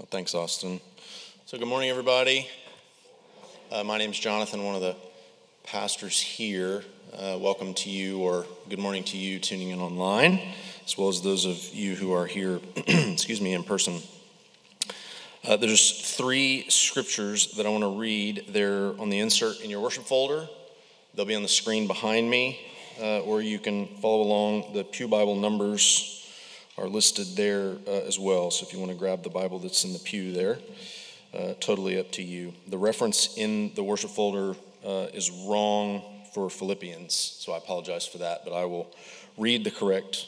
Oh, thanks, Austin. So, good morning, everybody. Uh, my name is Jonathan, one of the pastors here. Uh, welcome to you, or good morning to you tuning in online, as well as those of you who are here, excuse me, in person. Uh, there's three scriptures that I want to read. They're on the insert in your worship folder. They'll be on the screen behind me, uh, or you can follow along. The Pew Bible numbers are listed there uh, as well. So if you want to grab the Bible that's in the pew there, uh, totally up to you. The reference in the worship folder uh, is wrong for Philippians, so I apologize for that, but I will read the correct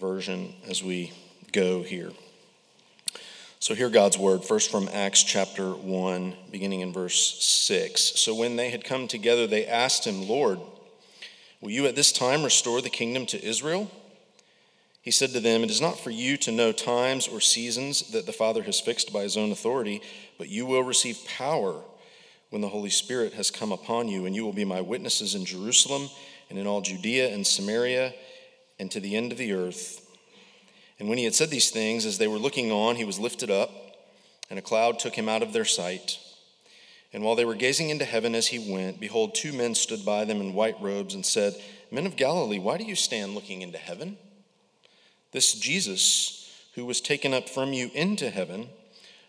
version as we go here. So, hear God's word, first from Acts chapter 1, beginning in verse 6. So, when they had come together, they asked him, Lord, will you at this time restore the kingdom to Israel? He said to them, It is not for you to know times or seasons that the Father has fixed by his own authority, but you will receive power when the Holy Spirit has come upon you, and you will be my witnesses in Jerusalem and in all Judea and Samaria and to the end of the earth. And when he had said these things, as they were looking on, he was lifted up, and a cloud took him out of their sight. And while they were gazing into heaven as he went, behold, two men stood by them in white robes and said, Men of Galilee, why do you stand looking into heaven? This Jesus, who was taken up from you into heaven,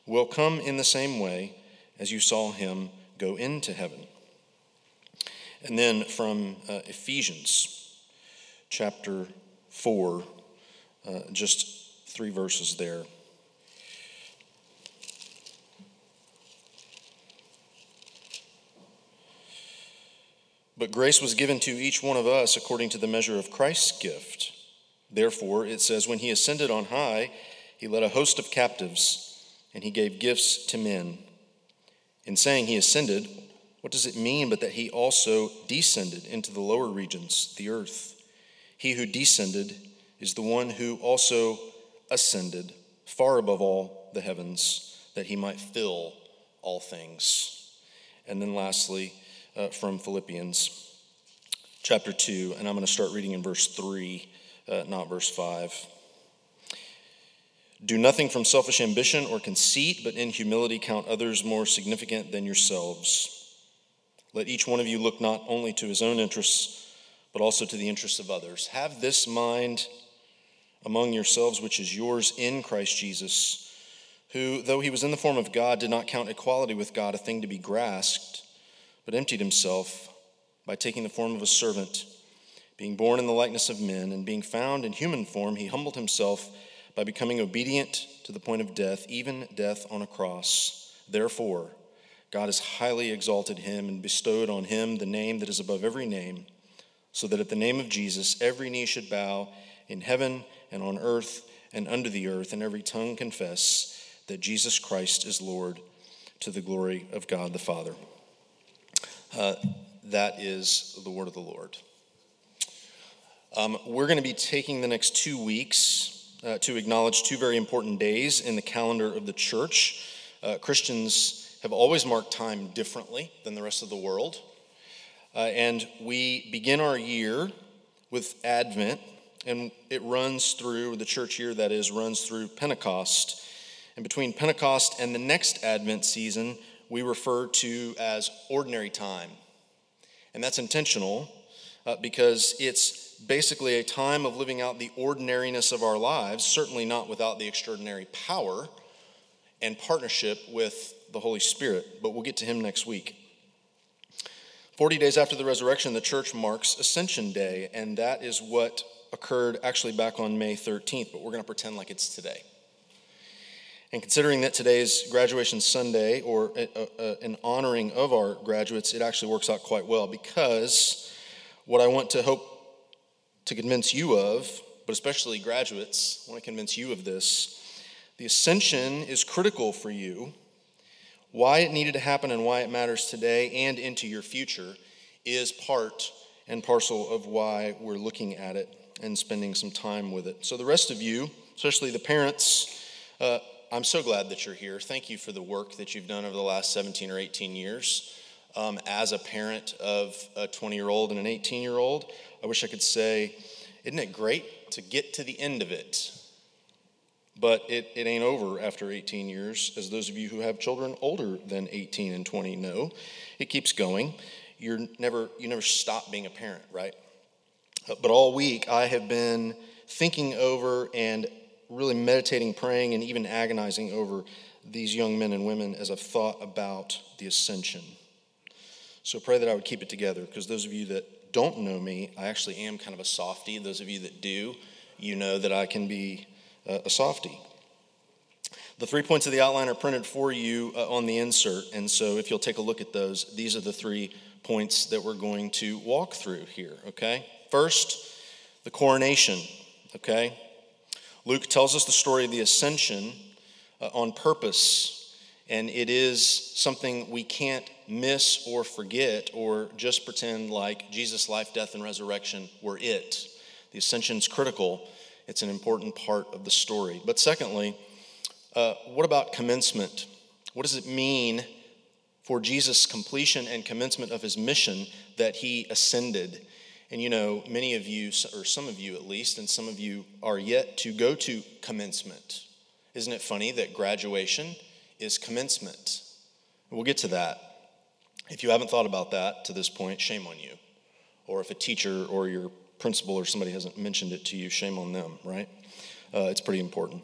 will come in the same way as you saw him go into heaven. And then from uh, Ephesians chapter 4, uh, just three verses there. But grace was given to each one of us according to the measure of Christ's gift. Therefore, it says, When he ascended on high, he led a host of captives, and he gave gifts to men. In saying he ascended, what does it mean but that he also descended into the lower regions, the earth? He who descended is the one who also ascended far above all the heavens, that he might fill all things. And then lastly, uh, from Philippians chapter 2, and I'm going to start reading in verse 3 uh, not verse 5. Do nothing from selfish ambition or conceit, but in humility count others more significant than yourselves. Let each one of you look not only to his own interests, but also to the interests of others. Have this mind among yourselves, which is yours in Christ Jesus, who, though he was in the form of God, did not count equality with God a thing to be grasped, but emptied himself by taking the form of a servant being born in the likeness of men, and being found in human form, he humbled himself by becoming obedient to the point of death, even death on a cross. Therefore, God has highly exalted him and bestowed on him the name that is above every name, so that at the name of Jesus every knee should bow in heaven and on earth and under the earth, and every tongue confess that Jesus Christ is Lord to the glory of God the Father. Uh, that is the word of the Lord. Um, we're going to be taking the next two weeks uh, to acknowledge two very important days in the calendar of the church. Uh, Christians have always marked time differently than the rest of the world. Uh, and we begin our year with Advent, and it runs through the church year, that is, runs through Pentecost. And between Pentecost and the next Advent season, we refer to as ordinary time. And that's intentional uh, because it's basically a time of living out the ordinariness of our lives, certainly not without the extraordinary power and partnership with the Holy Spirit, but we'll get to him next week. 40 days after the resurrection, the church marks Ascension Day, and that is what occurred actually back on May 13th, but we're going to pretend like it's today. And considering that today is graduation Sunday, or a, a, an honoring of our graduates, it actually works out quite well because what I want to hope to convince you of, but especially graduates, I want to convince you of this. The ascension is critical for you. Why it needed to happen and why it matters today and into your future is part and parcel of why we're looking at it and spending some time with it. So, the rest of you, especially the parents, uh, I'm so glad that you're here. Thank you for the work that you've done over the last 17 or 18 years. Um, as a parent of a 20 year old and an 18 year old, I wish I could say, isn't it great to get to the end of it? but it, it ain't over after 18 years, as those of you who have children older than 18 and 20 know. It keeps going. You're never, you never stop being a parent, right? But all week, I have been thinking over and really meditating, praying, and even agonizing over these young men and women as I've thought about the ascension. So pray that I would keep it together because those of you that don't know me, I actually am kind of a softy. Those of you that do, you know that I can be a softy. The three points of the outline are printed for you uh, on the insert. And so if you'll take a look at those, these are the three points that we're going to walk through here, okay? First, the coronation, okay? Luke tells us the story of the ascension uh, on purpose, and it is something we can't miss or forget or just pretend like Jesus' life, death, and resurrection were it. The ascension is critical, it's an important part of the story. But secondly, uh, what about commencement? What does it mean for Jesus' completion and commencement of his mission that he ascended? And you know, many of you, or some of you at least, and some of you are yet to go to commencement. Isn't it funny that graduation is commencement? We'll get to that. If you haven't thought about that to this point, shame on you. Or if a teacher or your principal or somebody hasn't mentioned it to you, shame on them, right? Uh, it's pretty important.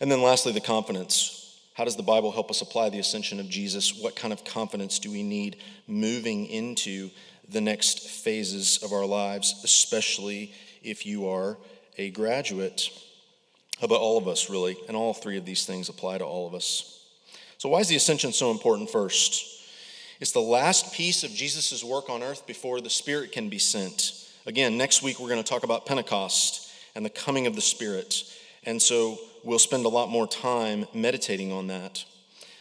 And then lastly, the confidence. How does the Bible help us apply the ascension of Jesus? What kind of confidence do we need moving into the next phases of our lives, especially if you are a graduate? But all of us, really, and all three of these things apply to all of us. So, why is the ascension so important first? It's the last piece of Jesus' work on earth before the Spirit can be sent. Again, next week we're going to talk about Pentecost and the coming of the Spirit. And so we'll spend a lot more time meditating on that.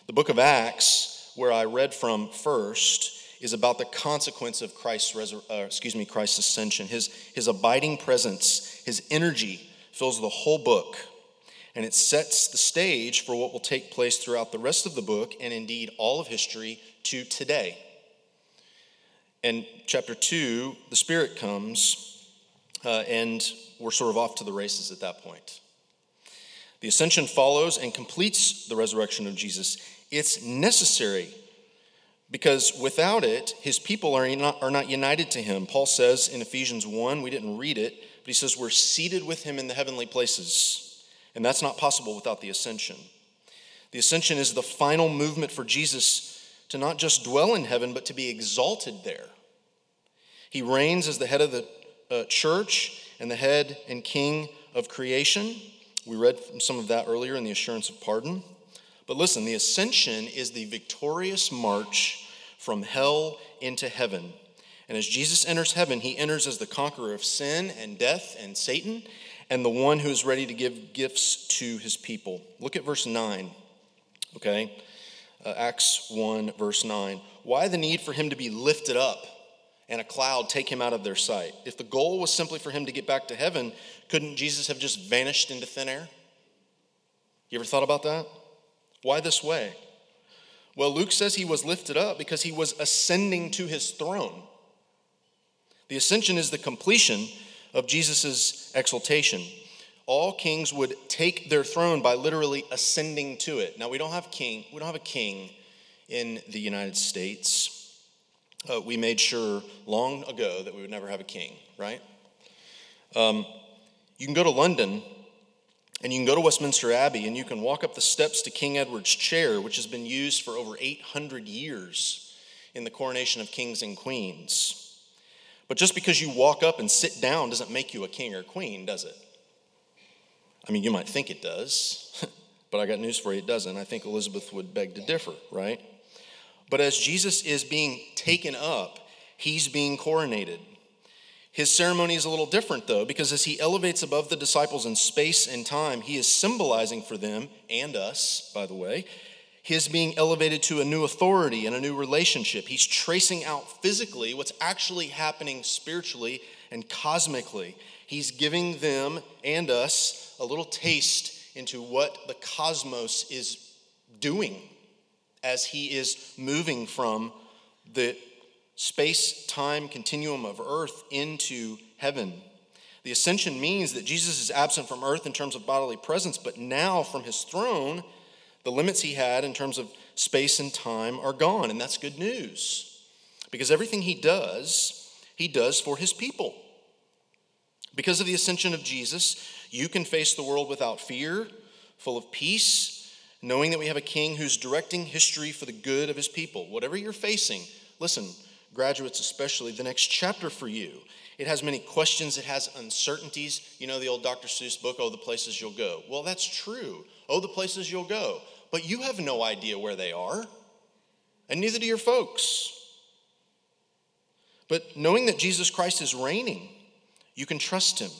The book of Acts, where I read from first, is about the consequence of Christ's, resur- uh, excuse me, Christ's ascension. His, his abiding presence, his energy fills the whole book, and it sets the stage for what will take place throughout the rest of the book and indeed all of history to today. And chapter two, the Spirit comes, uh, and we're sort of off to the races at that point. The ascension follows and completes the resurrection of Jesus. It's necessary because without it, his people are not, are not united to him. Paul says in Ephesians 1, we didn't read it, but he says we're seated with him in the heavenly places. And that's not possible without the ascension. The ascension is the final movement for Jesus to not just dwell in heaven, but to be exalted there. He reigns as the head of the uh, church and the head and king of creation. We read some of that earlier in the assurance of pardon. But listen, the ascension is the victorious march from hell into heaven. And as Jesus enters heaven, he enters as the conqueror of sin and death and Satan, and the one who is ready to give gifts to his people. Look at verse 9, okay? Uh, Acts 1, verse 9. Why the need for him to be lifted up and a cloud take him out of their sight? If the goal was simply for him to get back to heaven, couldn't Jesus have just vanished into thin air? You ever thought about that? Why this way? Well, Luke says he was lifted up because he was ascending to his throne. The ascension is the completion of Jesus' exaltation. All kings would take their throne by literally ascending to it. Now we don't have king, we don't have a king in the United States. Uh, we made sure long ago that we would never have a king, right? Um, you can go to London and you can go to Westminster Abbey and you can walk up the steps to King Edward's chair, which has been used for over 800 years in the coronation of kings and queens. But just because you walk up and sit down doesn't make you a king or queen, does it? I mean, you might think it does, but I got news for you, it doesn't. I think Elizabeth would beg to differ, right? But as Jesus is being taken up, he's being coronated. His ceremony is a little different, though, because as he elevates above the disciples in space and time, he is symbolizing for them and us, by the way, his being elevated to a new authority and a new relationship. He's tracing out physically what's actually happening spiritually and cosmically. He's giving them and us a little taste into what the cosmos is doing as he is moving from the space time continuum of earth into heaven. The ascension means that Jesus is absent from earth in terms of bodily presence, but now from his throne, the limits he had in terms of space and time are gone. And that's good news because everything he does, he does for his people. Because of the ascension of Jesus, you can face the world without fear, full of peace, knowing that we have a king who's directing history for the good of his people. Whatever you're facing, listen, graduates especially, the next chapter for you. It has many questions, it has uncertainties. You know the old Dr. Seuss book, Oh, the Places You'll Go. Well, that's true. Oh, the places you'll go. But you have no idea where they are, and neither do your folks. But knowing that Jesus Christ is reigning, you can trust him.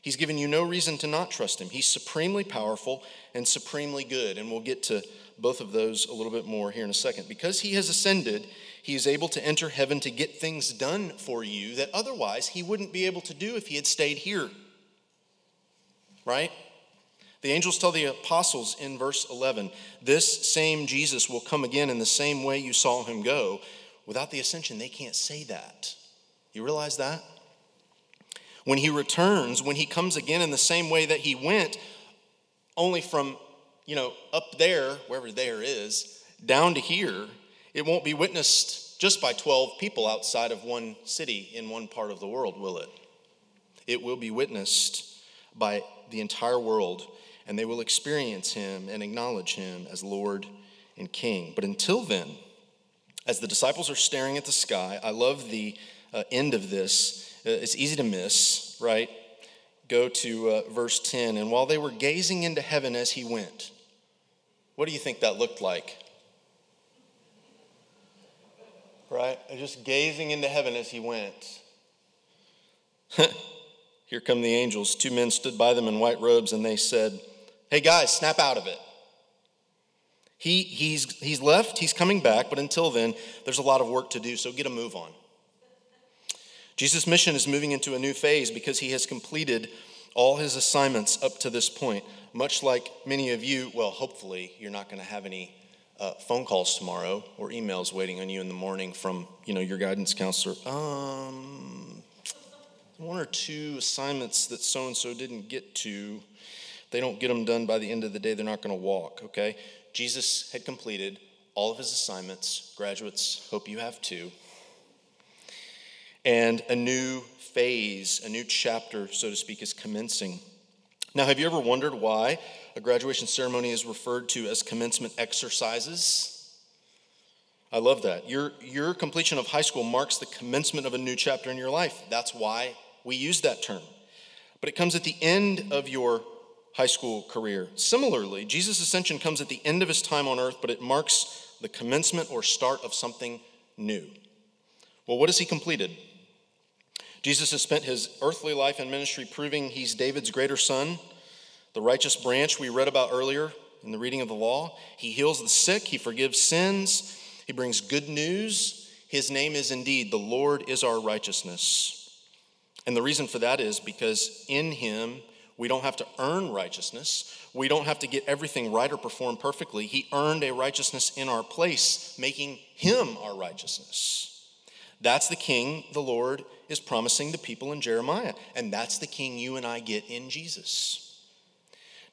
He's given you no reason to not trust him. He's supremely powerful and supremely good. And we'll get to both of those a little bit more here in a second. Because he has ascended, he is able to enter heaven to get things done for you that otherwise he wouldn't be able to do if he had stayed here. Right? The angels tell the apostles in verse 11 this same Jesus will come again in the same way you saw him go. Without the ascension, they can't say that. You realize that? When he returns, when he comes again in the same way that he went, only from, you know, up there, wherever there is, down to here, it won't be witnessed just by 12 people outside of one city in one part of the world, will it? It will be witnessed by the entire world, and they will experience him and acknowledge him as Lord and King. But until then, as the disciples are staring at the sky, I love the uh, end of this uh, it's easy to miss, right? Go to uh, verse 10. And while they were gazing into heaven as he went, what do you think that looked like? Right? Just gazing into heaven as he went. Here come the angels. Two men stood by them in white robes, and they said, Hey guys, snap out of it. He, he's, he's left, he's coming back, but until then, there's a lot of work to do, so get a move on. Jesus' mission is moving into a new phase because he has completed all his assignments up to this point. Much like many of you, well, hopefully, you're not going to have any uh, phone calls tomorrow or emails waiting on you in the morning from you know your guidance counselor. Um, one or two assignments that so and so didn't get to. They don't get them done by the end of the day. They're not going to walk. Okay, Jesus had completed all of his assignments. Graduates, hope you have too and a new phase, a new chapter, so to speak, is commencing. Now, have you ever wondered why a graduation ceremony is referred to as commencement exercises? I love that. Your, your completion of high school marks the commencement of a new chapter in your life. That's why we use that term. But it comes at the end of your high school career. Similarly, Jesus' ascension comes at the end of his time on earth, but it marks the commencement or start of something new. Well, what has he completed? Jesus has spent his earthly life and ministry proving he's David's greater son, the righteous branch we read about earlier in the reading of the law. He heals the sick, he forgives sins, he brings good news. His name is indeed the Lord is our righteousness. And the reason for that is because in him we don't have to earn righteousness. We don't have to get everything right or perform perfectly. He earned a righteousness in our place, making him our righteousness. That's the king the Lord is promising the people in Jeremiah. And that's the king you and I get in Jesus.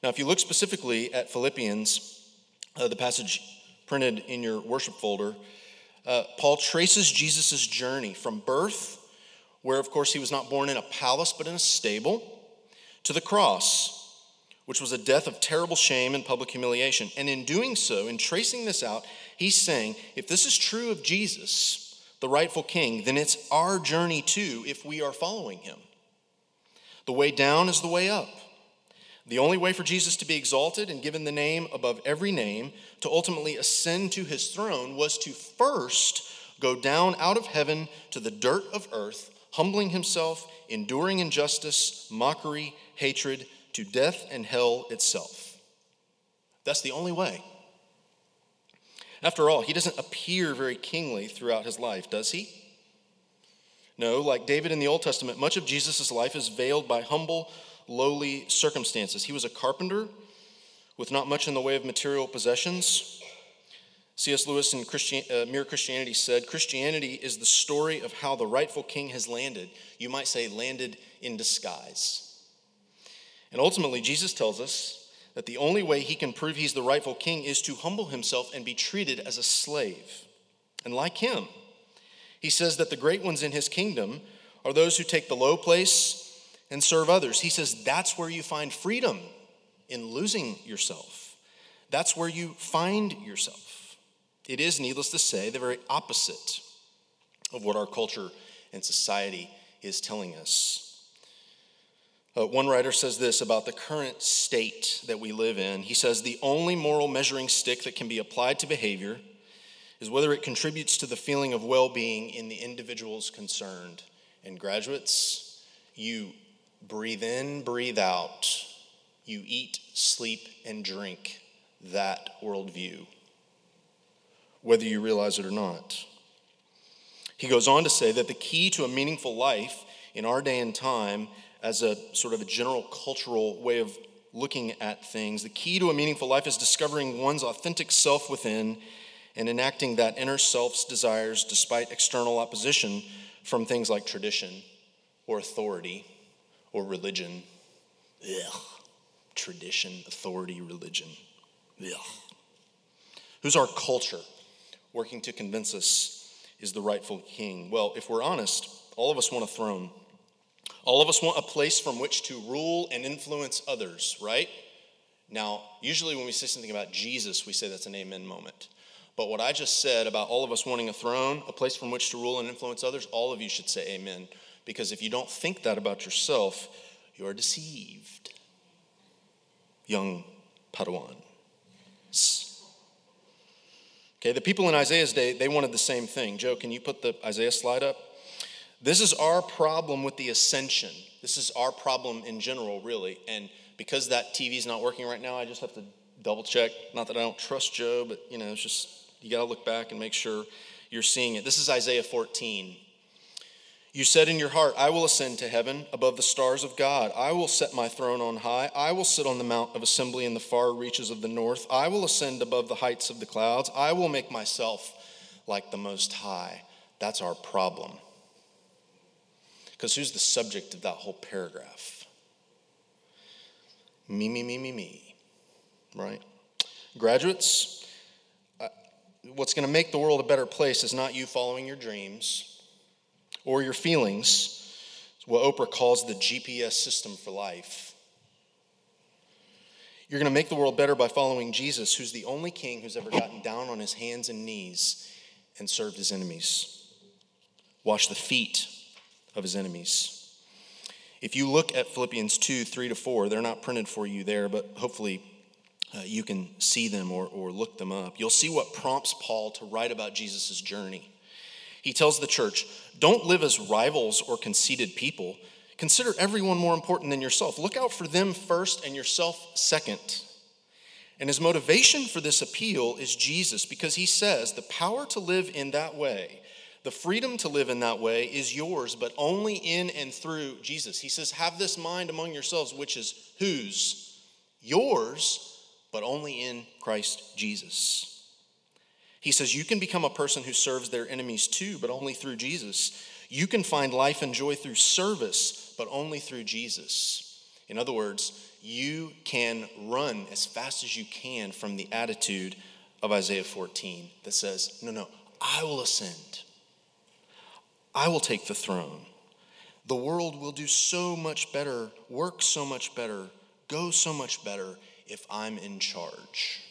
Now, if you look specifically at Philippians, uh, the passage printed in your worship folder, uh, Paul traces Jesus' journey from birth, where, of course, he was not born in a palace but in a stable, to the cross, which was a death of terrible shame and public humiliation. And in doing so, in tracing this out, he's saying if this is true of Jesus, the rightful king, then it's our journey too if we are following him. The way down is the way up. The only way for Jesus to be exalted and given the name above every name, to ultimately ascend to his throne, was to first go down out of heaven to the dirt of earth, humbling himself, enduring injustice, mockery, hatred, to death and hell itself. That's the only way. After all, he doesn't appear very kingly throughout his life, does he? No, like David in the Old Testament, much of Jesus' life is veiled by humble, lowly circumstances. He was a carpenter with not much in the way of material possessions. C.S. Lewis in Christian, uh, Mere Christianity said Christianity is the story of how the rightful king has landed. You might say, landed in disguise. And ultimately, Jesus tells us that the only way he can prove he's the rightful king is to humble himself and be treated as a slave. And like him, he says that the great ones in his kingdom are those who take the low place and serve others. He says that's where you find freedom in losing yourself. That's where you find yourself. It is, needless to say, the very opposite of what our culture and society is telling us. Uh, one writer says this about the current state that we live in. He says, The only moral measuring stick that can be applied to behavior is whether it contributes to the feeling of well being in the individuals concerned. And, graduates, you breathe in, breathe out, you eat, sleep, and drink that worldview whether you realize it or not. He goes on to say that the key to a meaningful life in our day and time, as a sort of a general cultural way of looking at things, the key to a meaningful life is discovering one's authentic self within and enacting that inner self's desires despite external opposition from things like tradition or authority or religion. Ugh. Tradition, authority, religion. Ugh. Who's our culture? working to convince us is the rightful king? Well, if we're honest, all of us want a throne. All of us want a place from which to rule and influence others, right? Now, usually when we say something about Jesus, we say that's an amen moment. But what I just said about all of us wanting a throne, a place from which to rule and influence others, all of you should say amen. Because if you don't think that about yourself, you're deceived. Young Padawan. Okay, the people in Isaiah's day, they wanted the same thing. Joe, can you put the Isaiah slide up? This is our problem with the ascension. This is our problem in general, really. And because that TV is not working right now, I just have to double check. Not that I don't trust Joe, but you know, it's just you got to look back and make sure you're seeing it. This is Isaiah 14. You said in your heart, I will ascend to heaven above the stars of God. I will set my throne on high. I will sit on the mount of assembly in the far reaches of the north. I will ascend above the heights of the clouds. I will make myself like the Most High. That's our problem. Because who's the subject of that whole paragraph? Me, me, me, me, me. Right? Graduates, uh, what's going to make the world a better place is not you following your dreams or your feelings. It's what Oprah calls the GPS system for life. You're going to make the world better by following Jesus, who's the only king who's ever gotten down on his hands and knees and served his enemies, washed the feet of his enemies. If you look at Philippians 2 3 to 4, they're not printed for you there, but hopefully uh, you can see them or, or look them up. You'll see what prompts Paul to write about Jesus' journey. He tells the church, don't live as rivals or conceited people. Consider everyone more important than yourself. Look out for them first and yourself second. And his motivation for this appeal is Jesus because he says the power to live in that way, the freedom to live in that way is yours, but only in and through Jesus. He says, Have this mind among yourselves, which is whose? Yours, but only in Christ Jesus. He says, You can become a person who serves their enemies too, but only through Jesus. You can find life and joy through service, but only through Jesus. In other words, you can run as fast as you can from the attitude of Isaiah 14 that says, No, no, I will ascend, I will take the throne. The world will do so much better, work so much better, go so much better if I'm in charge.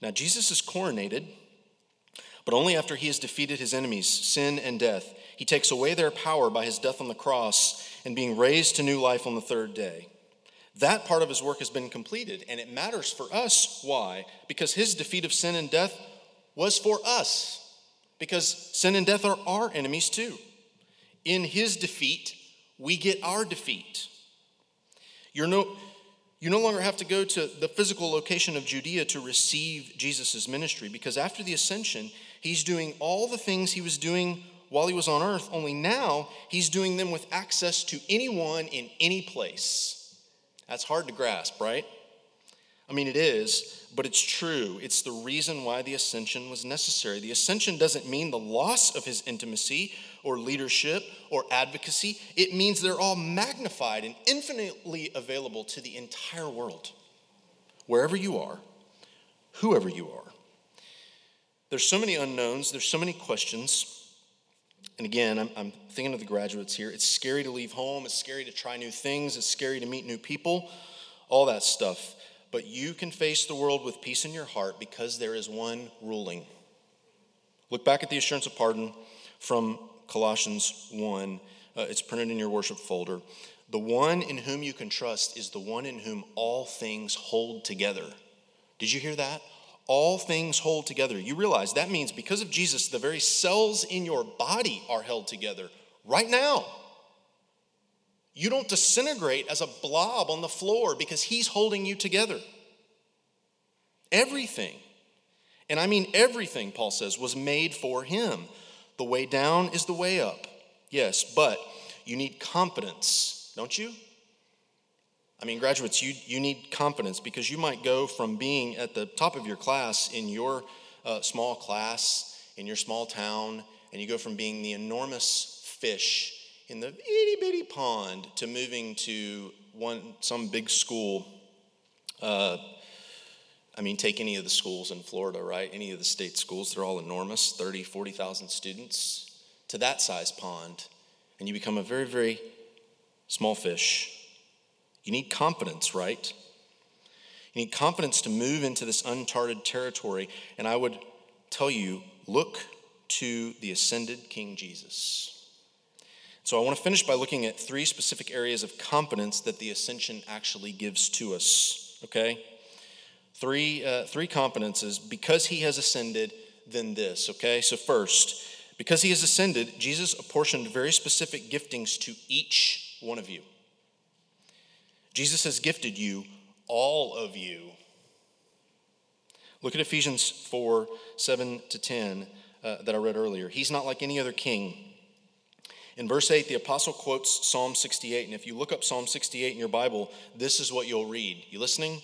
Now, Jesus is coronated, but only after he has defeated his enemies, sin and death. He takes away their power by his death on the cross and being raised to new life on the third day. That part of his work has been completed, and it matters for us. Why? Because his defeat of sin and death was for us. Because sin and death are our enemies too. In his defeat, we get our defeat. You're no, you no longer have to go to the physical location of Judea to receive Jesus' ministry because after the ascension, he's doing all the things he was doing while he was on earth, only now he's doing them with access to anyone in any place. That's hard to grasp, right? I mean, it is, but it's true. It's the reason why the ascension was necessary. The ascension doesn't mean the loss of his intimacy or leadership or advocacy, it means they're all magnified and infinitely available to the entire world, wherever you are, whoever you are. There's so many unknowns, there's so many questions. And again, I'm, I'm, thinking of the graduates here. It's scary to leave home, it's scary to try new things, it's scary to meet new people, all that stuff. But you can face the world with peace in your heart because there is one ruling. Look back at the assurance of pardon from Colossians 1. Uh, it's printed in your worship folder. The one in whom you can trust is the one in whom all things hold together. Did you hear that? All things hold together. You realize that means because of Jesus, the very cells in your body are held together right now. You don't disintegrate as a blob on the floor because he's holding you together. Everything, and I mean everything, Paul says, was made for him. The way down is the way up. Yes, but you need confidence, don't you? I mean, graduates, you, you need confidence because you might go from being at the top of your class in your uh, small class, in your small town, and you go from being the enormous fish in the itty bitty pond to moving to one, some big school. Uh, I mean, take any of the schools in Florida, right? Any of the state schools, they're all enormous 30, 40,000 students to that size pond, and you become a very, very small fish. You need confidence, right? You need confidence to move into this uncharted territory. And I would tell you look to the ascended King Jesus. So I want to finish by looking at three specific areas of competence that the ascension actually gives to us, okay? Three, uh, three competences Because he has ascended, then this, okay? So, first, because he has ascended, Jesus apportioned very specific giftings to each one of you. Jesus has gifted you, all of you. Look at Ephesians 4 7 to 10 uh, that I read earlier. He's not like any other king. In verse 8, the apostle quotes Psalm 68. And if you look up Psalm 68 in your Bible, this is what you'll read. You listening?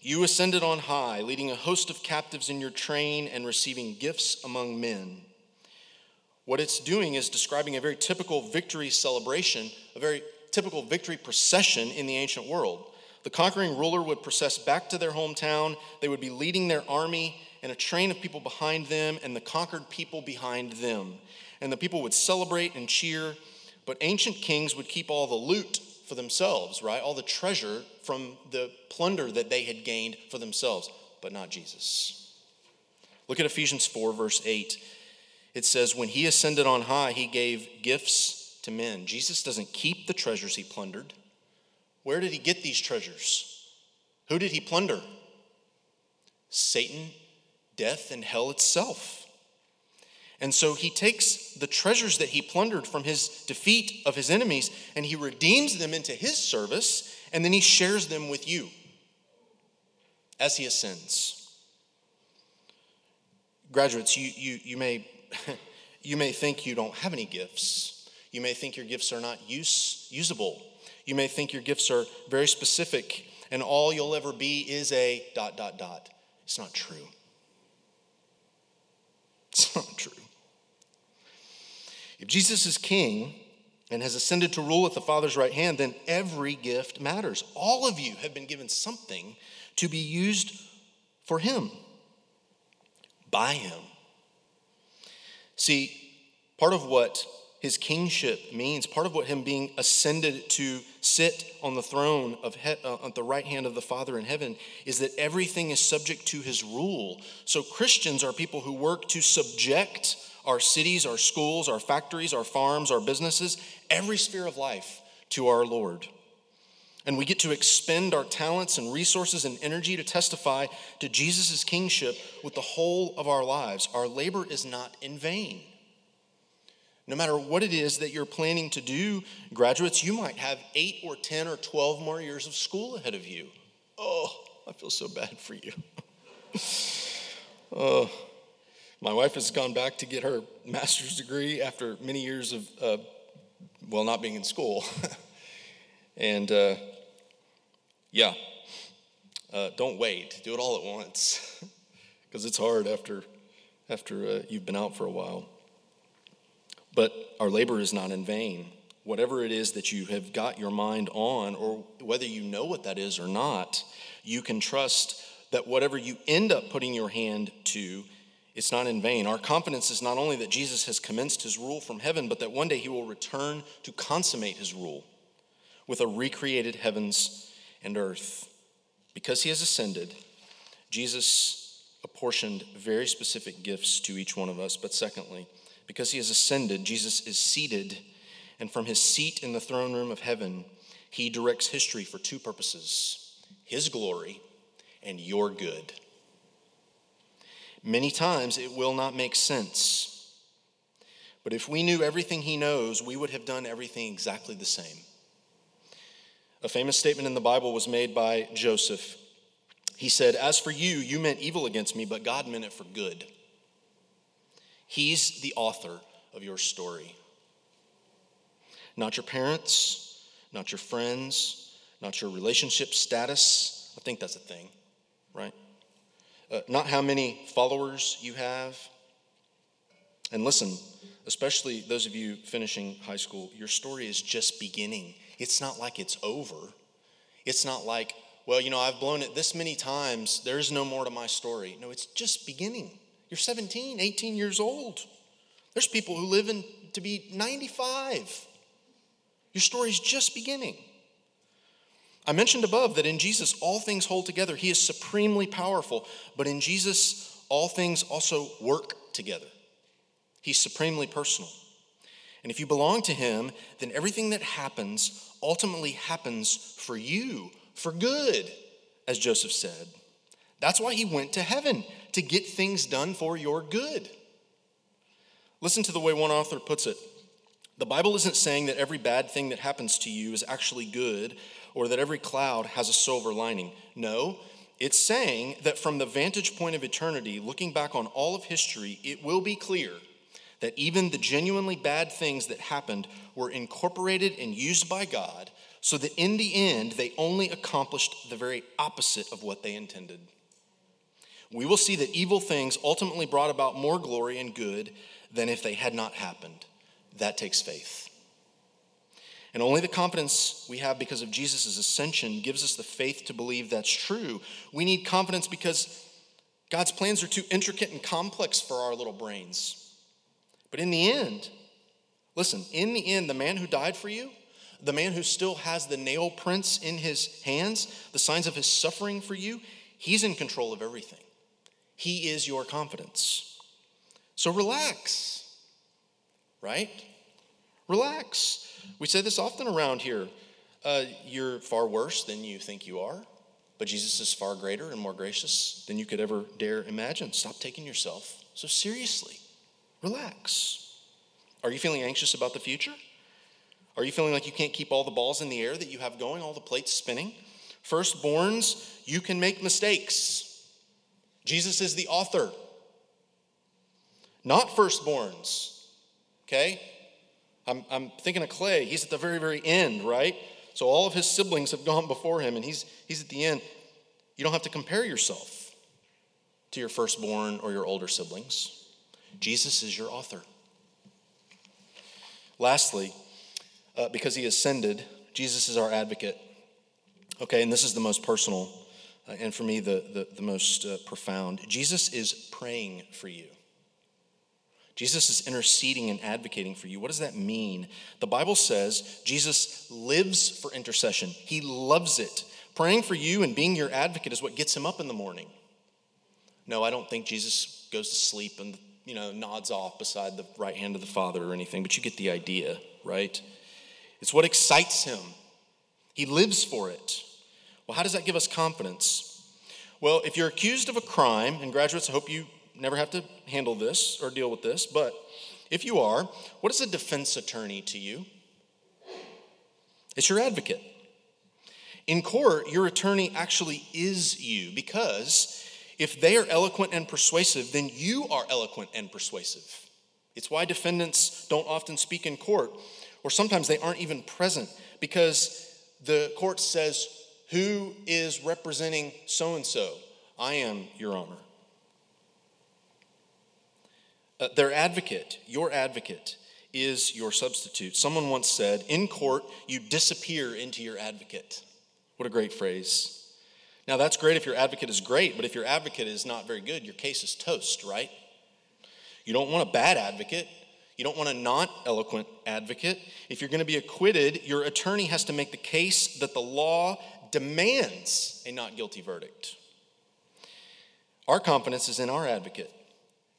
You ascended on high, leading a host of captives in your train and receiving gifts among men. What it's doing is describing a very typical victory celebration, a very typical victory procession in the ancient world. The conquering ruler would process back to their hometown. They would be leading their army and a train of people behind them, and the conquered people behind them. And the people would celebrate and cheer, but ancient kings would keep all the loot for themselves, right? All the treasure from the plunder that they had gained for themselves, but not Jesus. Look at Ephesians 4, verse 8. It says, When he ascended on high, he gave gifts to men. Jesus doesn't keep the treasures he plundered. Where did he get these treasures? Who did he plunder? Satan, death, and hell itself. And so he takes the treasures that he plundered from his defeat of his enemies and he redeems them into his service and then he shares them with you as he ascends. Graduates, you, you, you, may, you may think you don't have any gifts. You may think your gifts are not use, usable. You may think your gifts are very specific and all you'll ever be is a dot, dot, dot. It's not true. It's not true. If Jesus is king and has ascended to rule at the Father's right hand, then every gift matters. All of you have been given something to be used for him, by him. See, part of what his kingship means, part of what him being ascended to sit on the throne of he- uh, at the right hand of the Father in heaven, is that everything is subject to his rule. So Christians are people who work to subject our cities, our schools, our factories, our farms, our businesses, every sphere of life to our Lord. And we get to expend our talents and resources and energy to testify to Jesus' kingship with the whole of our lives. Our labor is not in vain. No matter what it is that you're planning to do, graduates, you might have eight or 10 or 12 more years of school ahead of you. Oh, I feel so bad for you. oh, my wife has gone back to get her master's degree after many years of, uh, well, not being in school. and uh, yeah, uh, don't wait. Do it all at once because it's hard after, after uh, you've been out for a while. But our labor is not in vain. Whatever it is that you have got your mind on, or whether you know what that is or not, you can trust that whatever you end up putting your hand to, it's not in vain. Our confidence is not only that Jesus has commenced his rule from heaven, but that one day he will return to consummate his rule with a recreated heavens and earth. Because he has ascended, Jesus apportioned very specific gifts to each one of us. But secondly, because he has ascended, Jesus is seated, and from his seat in the throne room of heaven, he directs history for two purposes his glory and your good. Many times it will not make sense. But if we knew everything he knows, we would have done everything exactly the same. A famous statement in the Bible was made by Joseph. He said, As for you, you meant evil against me, but God meant it for good. He's the author of your story. Not your parents, not your friends, not your relationship status. I think that's a thing, right? Uh, not how many followers you have. And listen, especially those of you finishing high school, your story is just beginning. It's not like it's over. It's not like, well, you know, I've blown it this many times. There's no more to my story. No, it's just beginning. You're 17, 18 years old. There's people who live in to be 95. Your story's just beginning. I mentioned above that in Jesus, all things hold together. He is supremely powerful, but in Jesus, all things also work together. He's supremely personal. And if you belong to Him, then everything that happens ultimately happens for you, for good, as Joseph said. That's why He went to heaven, to get things done for your good. Listen to the way one author puts it. The Bible isn't saying that every bad thing that happens to you is actually good or that every cloud has a silver lining. No, it's saying that from the vantage point of eternity, looking back on all of history, it will be clear that even the genuinely bad things that happened were incorporated and used by God so that in the end they only accomplished the very opposite of what they intended. We will see that evil things ultimately brought about more glory and good than if they had not happened. That takes faith. And only the confidence we have because of Jesus' ascension gives us the faith to believe that's true. We need confidence because God's plans are too intricate and complex for our little brains. But in the end, listen, in the end, the man who died for you, the man who still has the nail prints in his hands, the signs of his suffering for you, he's in control of everything. He is your confidence. So relax, right? Relax. We say this often around here. Uh, you're far worse than you think you are, but Jesus is far greater and more gracious than you could ever dare imagine. Stop taking yourself so seriously. Relax. Are you feeling anxious about the future? Are you feeling like you can't keep all the balls in the air that you have going, all the plates spinning? Firstborns, you can make mistakes. Jesus is the author, not firstborns. Okay? I'm, I'm thinking of Clay. He's at the very, very end, right? So all of his siblings have gone before him, and he's, he's at the end. You don't have to compare yourself to your firstborn or your older siblings. Jesus is your author. Lastly, uh, because he ascended, Jesus is our advocate. Okay, and this is the most personal, uh, and for me, the, the, the most uh, profound. Jesus is praying for you. Jesus is interceding and advocating for you. What does that mean? The Bible says Jesus lives for intercession, he loves it. Praying for you and being your advocate is what gets him up in the morning. No, I don't think Jesus goes to sleep and you know, nods off beside the right hand of the Father or anything, but you get the idea, right? It's what excites him. He lives for it. Well, how does that give us confidence? Well, if you're accused of a crime, and graduates, I hope you never have to handle this or deal with this, but if you are, what is a defense attorney to you? It's your advocate. In court, your attorney actually is you because if they are eloquent and persuasive, then you are eloquent and persuasive. It's why defendants don't often speak in court, or sometimes they aren't even present, because the court says, Who is representing so and so? I am, Your Honor. Uh, their advocate, your advocate, is your substitute. Someone once said, In court, you disappear into your advocate. What a great phrase. Now, that's great if your advocate is great, but if your advocate is not very good, your case is toast, right? You don't want a bad advocate. You don't want a not eloquent advocate. If you're going to be acquitted, your attorney has to make the case that the law demands a not guilty verdict. Our confidence is in our advocate,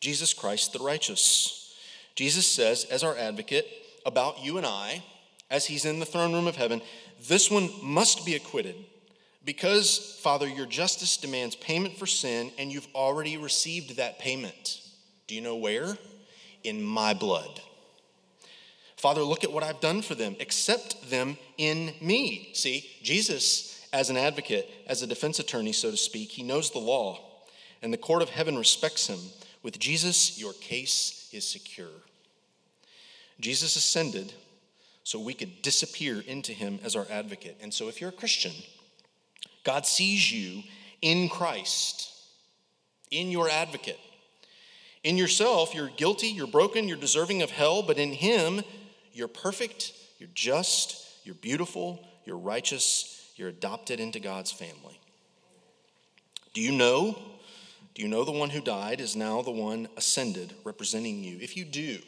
Jesus Christ the righteous. Jesus says, as our advocate, about you and I, as he's in the throne room of heaven, this one must be acquitted because, Father, your justice demands payment for sin, and you've already received that payment. Do you know where? In my blood. Father, look at what I've done for them. Accept them in me. See, Jesus, as an advocate, as a defense attorney, so to speak, he knows the law, and the court of heaven respects him. With Jesus, your case is secure. Jesus ascended so we could disappear into him as our advocate. And so, if you're a Christian, God sees you in Christ, in your advocate. In yourself, you're guilty, you're broken, you're deserving of hell, but in Him, you're perfect, you're just, you're beautiful, you're righteous, you're adopted into God's family. Do you know? Do you know the one who died is now the one ascended, representing you? If you do,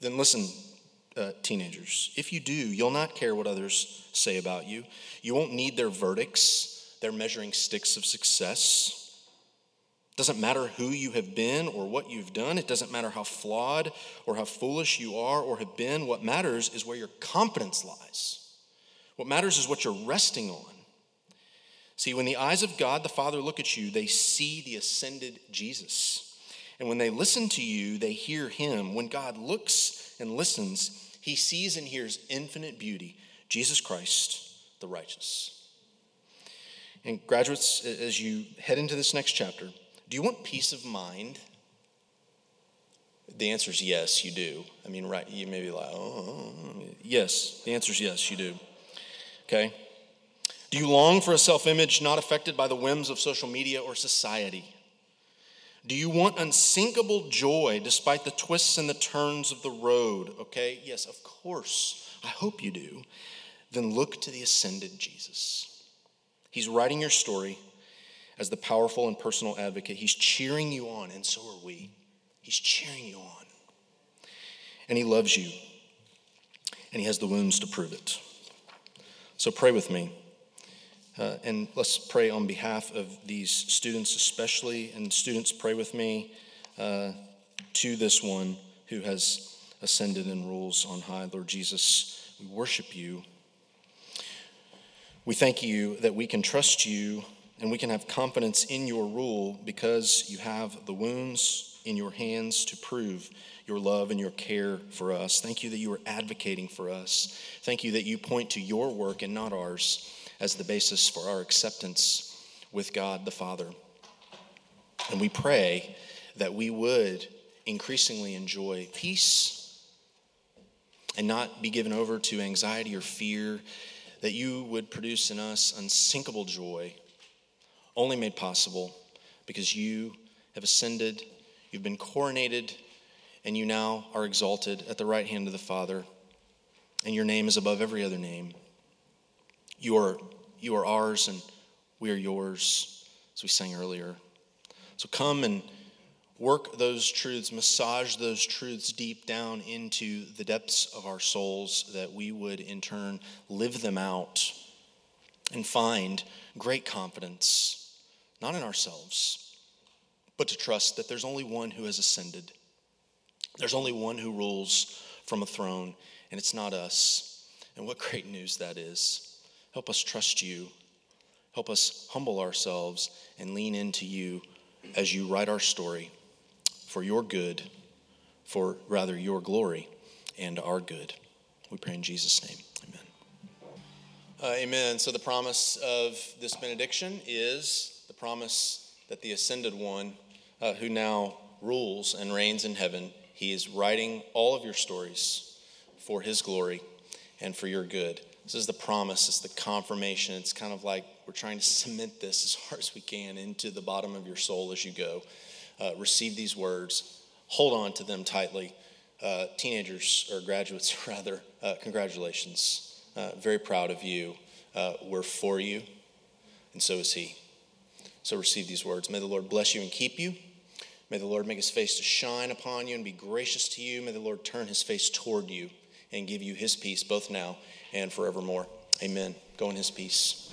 then listen, uh, teenagers. If you do, you'll not care what others say about you. You won't need their verdicts, their measuring sticks of success. Doesn't matter who you have been or what you've done. It doesn't matter how flawed or how foolish you are or have been. What matters is where your confidence lies. What matters is what you're resting on. See, when the eyes of God the Father look at you, they see the ascended Jesus. And when they listen to you, they hear him. When God looks and listens, he sees and hears infinite beauty, Jesus Christ, the righteous. And graduates, as you head into this next chapter, do you want peace of mind? The answer is yes, you do. I mean, right, you may be like, oh, oh, oh. yes. The answer is yes, you do. Okay? Do you long for a self image not affected by the whims of social media or society? Do you want unsinkable joy despite the twists and the turns of the road? Okay, yes, of course. I hope you do. Then look to the ascended Jesus. He's writing your story as the powerful and personal advocate. He's cheering you on, and so are we. He's cheering you on. And He loves you, and He has the wounds to prove it. So pray with me. Uh, and let's pray on behalf of these students, especially. And students, pray with me uh, to this one who has ascended and rules on high. Lord Jesus, we worship you. We thank you that we can trust you and we can have confidence in your rule because you have the wounds in your hands to prove your love and your care for us. Thank you that you are advocating for us. Thank you that you point to your work and not ours as the basis for our acceptance with God the Father. And we pray that we would increasingly enjoy peace and not be given over to anxiety or fear, that you would produce in us unsinkable joy, only made possible because you have ascended, you've been coronated, and you now are exalted at the right hand of the Father, and your name is above every other name. You are, you are ours and we are yours, as we sang earlier. So come and work those truths, massage those truths deep down into the depths of our souls that we would in turn live them out and find great confidence, not in ourselves, but to trust that there's only one who has ascended. There's only one who rules from a throne, and it's not us. And what great news that is. Help us trust you. Help us humble ourselves and lean into you as you write our story for your good, for rather your glory and our good. We pray in Jesus' name. Amen. Uh, amen. So, the promise of this benediction is the promise that the ascended one, uh, who now rules and reigns in heaven, he is writing all of your stories for his glory and for your good This is the promise, it's the confirmation. It's kind of like we're trying to cement this as hard as we can into the bottom of your soul as you go. Uh, receive these words, hold on to them tightly. Uh, teenagers, or graduates rather, uh, congratulations. Uh, very proud of you. Uh, we're for you, and so is He. So receive these words. May the Lord bless you and keep you. May the Lord make his face to shine upon you and be gracious to you. May the Lord turn his face toward you and give you his peace both now and forevermore. Amen. Go in his peace.